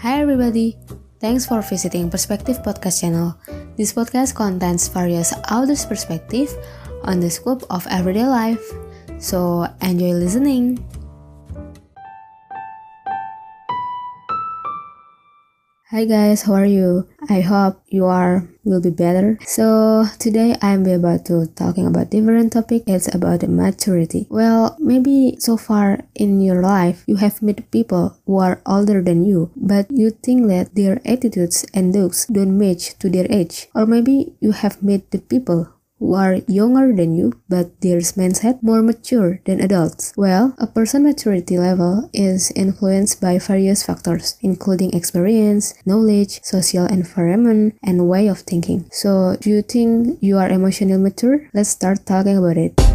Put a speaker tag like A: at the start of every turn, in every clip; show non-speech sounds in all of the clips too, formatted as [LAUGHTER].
A: Hi everybody, thanks for visiting Perspective Podcast channel. This podcast contains various authors' perspective on the scope of everyday life. So enjoy listening. Hi guys, how are you? I hope you are will be better. So today I'm about to talking about different topic. It's about maturity. Well, maybe so far in your life you have met people who are older than you, but you think that their attitudes and looks don't match to their age. Or maybe you have met the people who are younger than you, but their mindset more mature than adults? Well, a person maturity level is influenced by various factors, including experience, knowledge, social environment, and way of thinking. So, do you think you are emotionally mature? Let's start talking about it.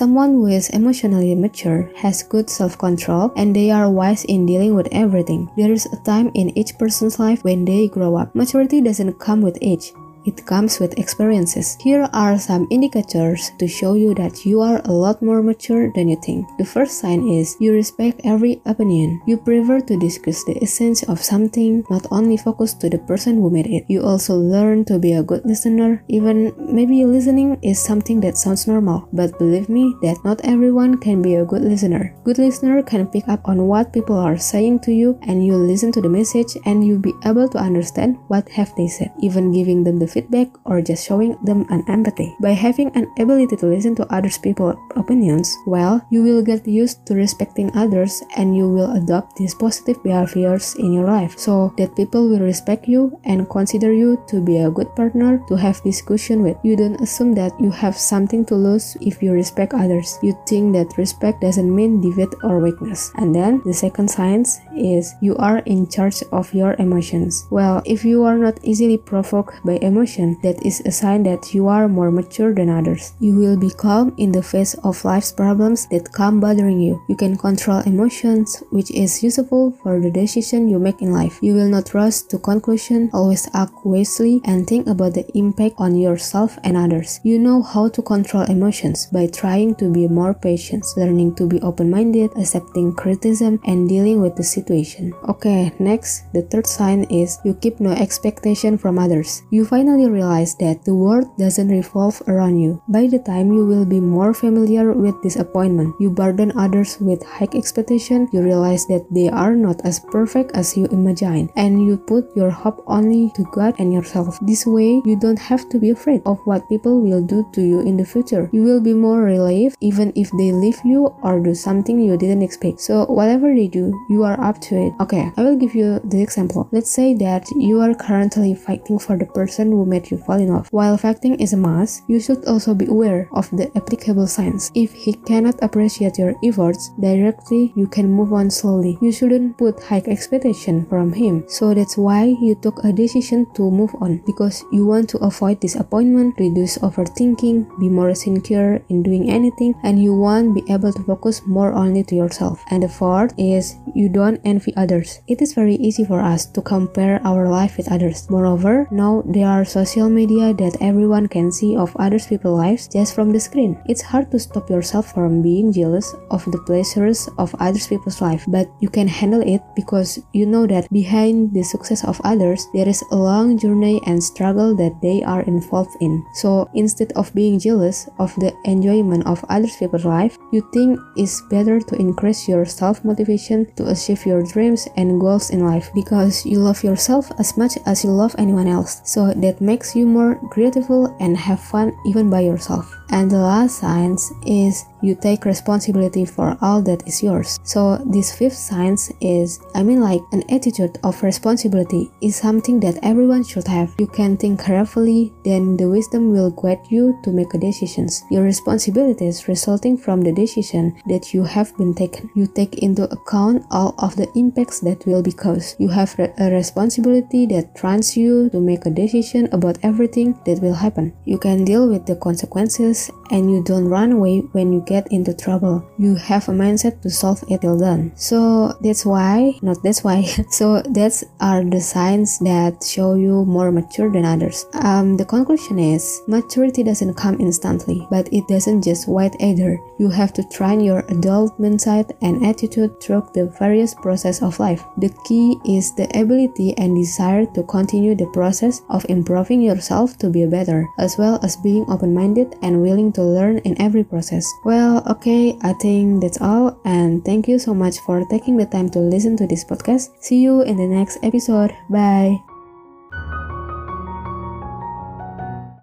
A: Someone who is emotionally mature has good self control and they are wise in dealing with everything. There is a time in each person's life when they grow up. Maturity doesn't come with age, it comes with experiences. Here are some indicators to show you that you are a lot more mature than you think. The first sign is you respect every opinion. You prefer to discuss the essence of something, not only focus to the person who made it. You also learn to be a good listener. Even maybe listening is something that sounds normal, but believe me that not everyone can be a good listener. Good listener can pick up on what people are saying to you and you listen to the message and you'll be able to understand what have they said, even giving them the feedback or just showing them an empathy. By having an ability to listen to others people's opinions, well, you will get used to respecting others and you will adopt these positive behaviors in your life so that people will respect you and consider you to be a good partner to have discussion with. You don't assume that you have something to lose if you respect others. You think that respect doesn't mean defeat or weakness. And then the second science is you are in charge of your emotions. Well, if you are not easily provoked by emotions, emotion, that is a sign that you are more mature than others. You will be calm in the face of life's problems that come bothering you. You can control emotions, which is useful for the decision you make in life. You will not rush to conclusion, always act wisely, and think about the impact on yourself and others. You know how to control emotions by trying to be more patient, learning to be open-minded, accepting criticism, and dealing with the situation. Okay, next, the third sign is you keep no expectation from others. You finally finally realize that the world doesn't revolve around you. By the time you will be more familiar with disappointment, you burden others with high expectation, you realize that they are not as perfect as you imagine, and you put your hope only to God and yourself. This way, you don't have to be afraid of what people will do to you in the future. You will be more relieved even if they leave you or do something you didn't expect. So whatever they do, you are up to it. Okay, I will give you the example. Let's say that you are currently fighting for the person who made you fall in love. While facting is a must, you should also be aware of the applicable signs. If he cannot appreciate your efforts directly, you can move on slowly. You shouldn't put high expectation from him. So that's why you took a decision to move on because you want to avoid disappointment, reduce overthinking, be more sincere in doing anything, and you want be able to focus more only to yourself. And the fourth is you don't envy others. It is very easy for us to compare our life with others. Moreover, now there are social media that everyone can see of other people's lives just from the screen. It's hard to stop yourself from being jealous of the pleasures of other people's life, but you can handle it because you know that behind the success of others, there is a long journey and struggle that they are involved in. So instead of being jealous of the enjoyment of other people's life, you think it's better to increase your self-motivation to achieve your dreams and goals in life because you love yourself as much as you love anyone else. So that makes you more grateful and have fun even by yourself. And the last science is you take responsibility for all that is yours. So this fifth science is, I mean like an attitude of responsibility is something that everyone should have. You can think carefully, then the wisdom will guide you to make decisions. Your responsibilities resulting from the decision that you have been taken. You take into account all of the impacts that will be caused. You have a responsibility that trains you to make a decision about everything that will happen. You can deal with the consequences and you don't run away when you get into trouble. You have a mindset to solve it till done. So that's why, not that's why, [LAUGHS] so that's are the signs that show you more mature than others. Um, the conclusion is maturity doesn't come instantly, but it doesn't just wait either. You have to train your adult mindset and attitude through the various process of life. The key is the ability and desire to continue the process of improving yourself to be better, as well as being open-minded and willing to learn in every process. Well, okay, I think that's all and thank you so much for taking the time to listen to this podcast. See you in the next episode. Bye.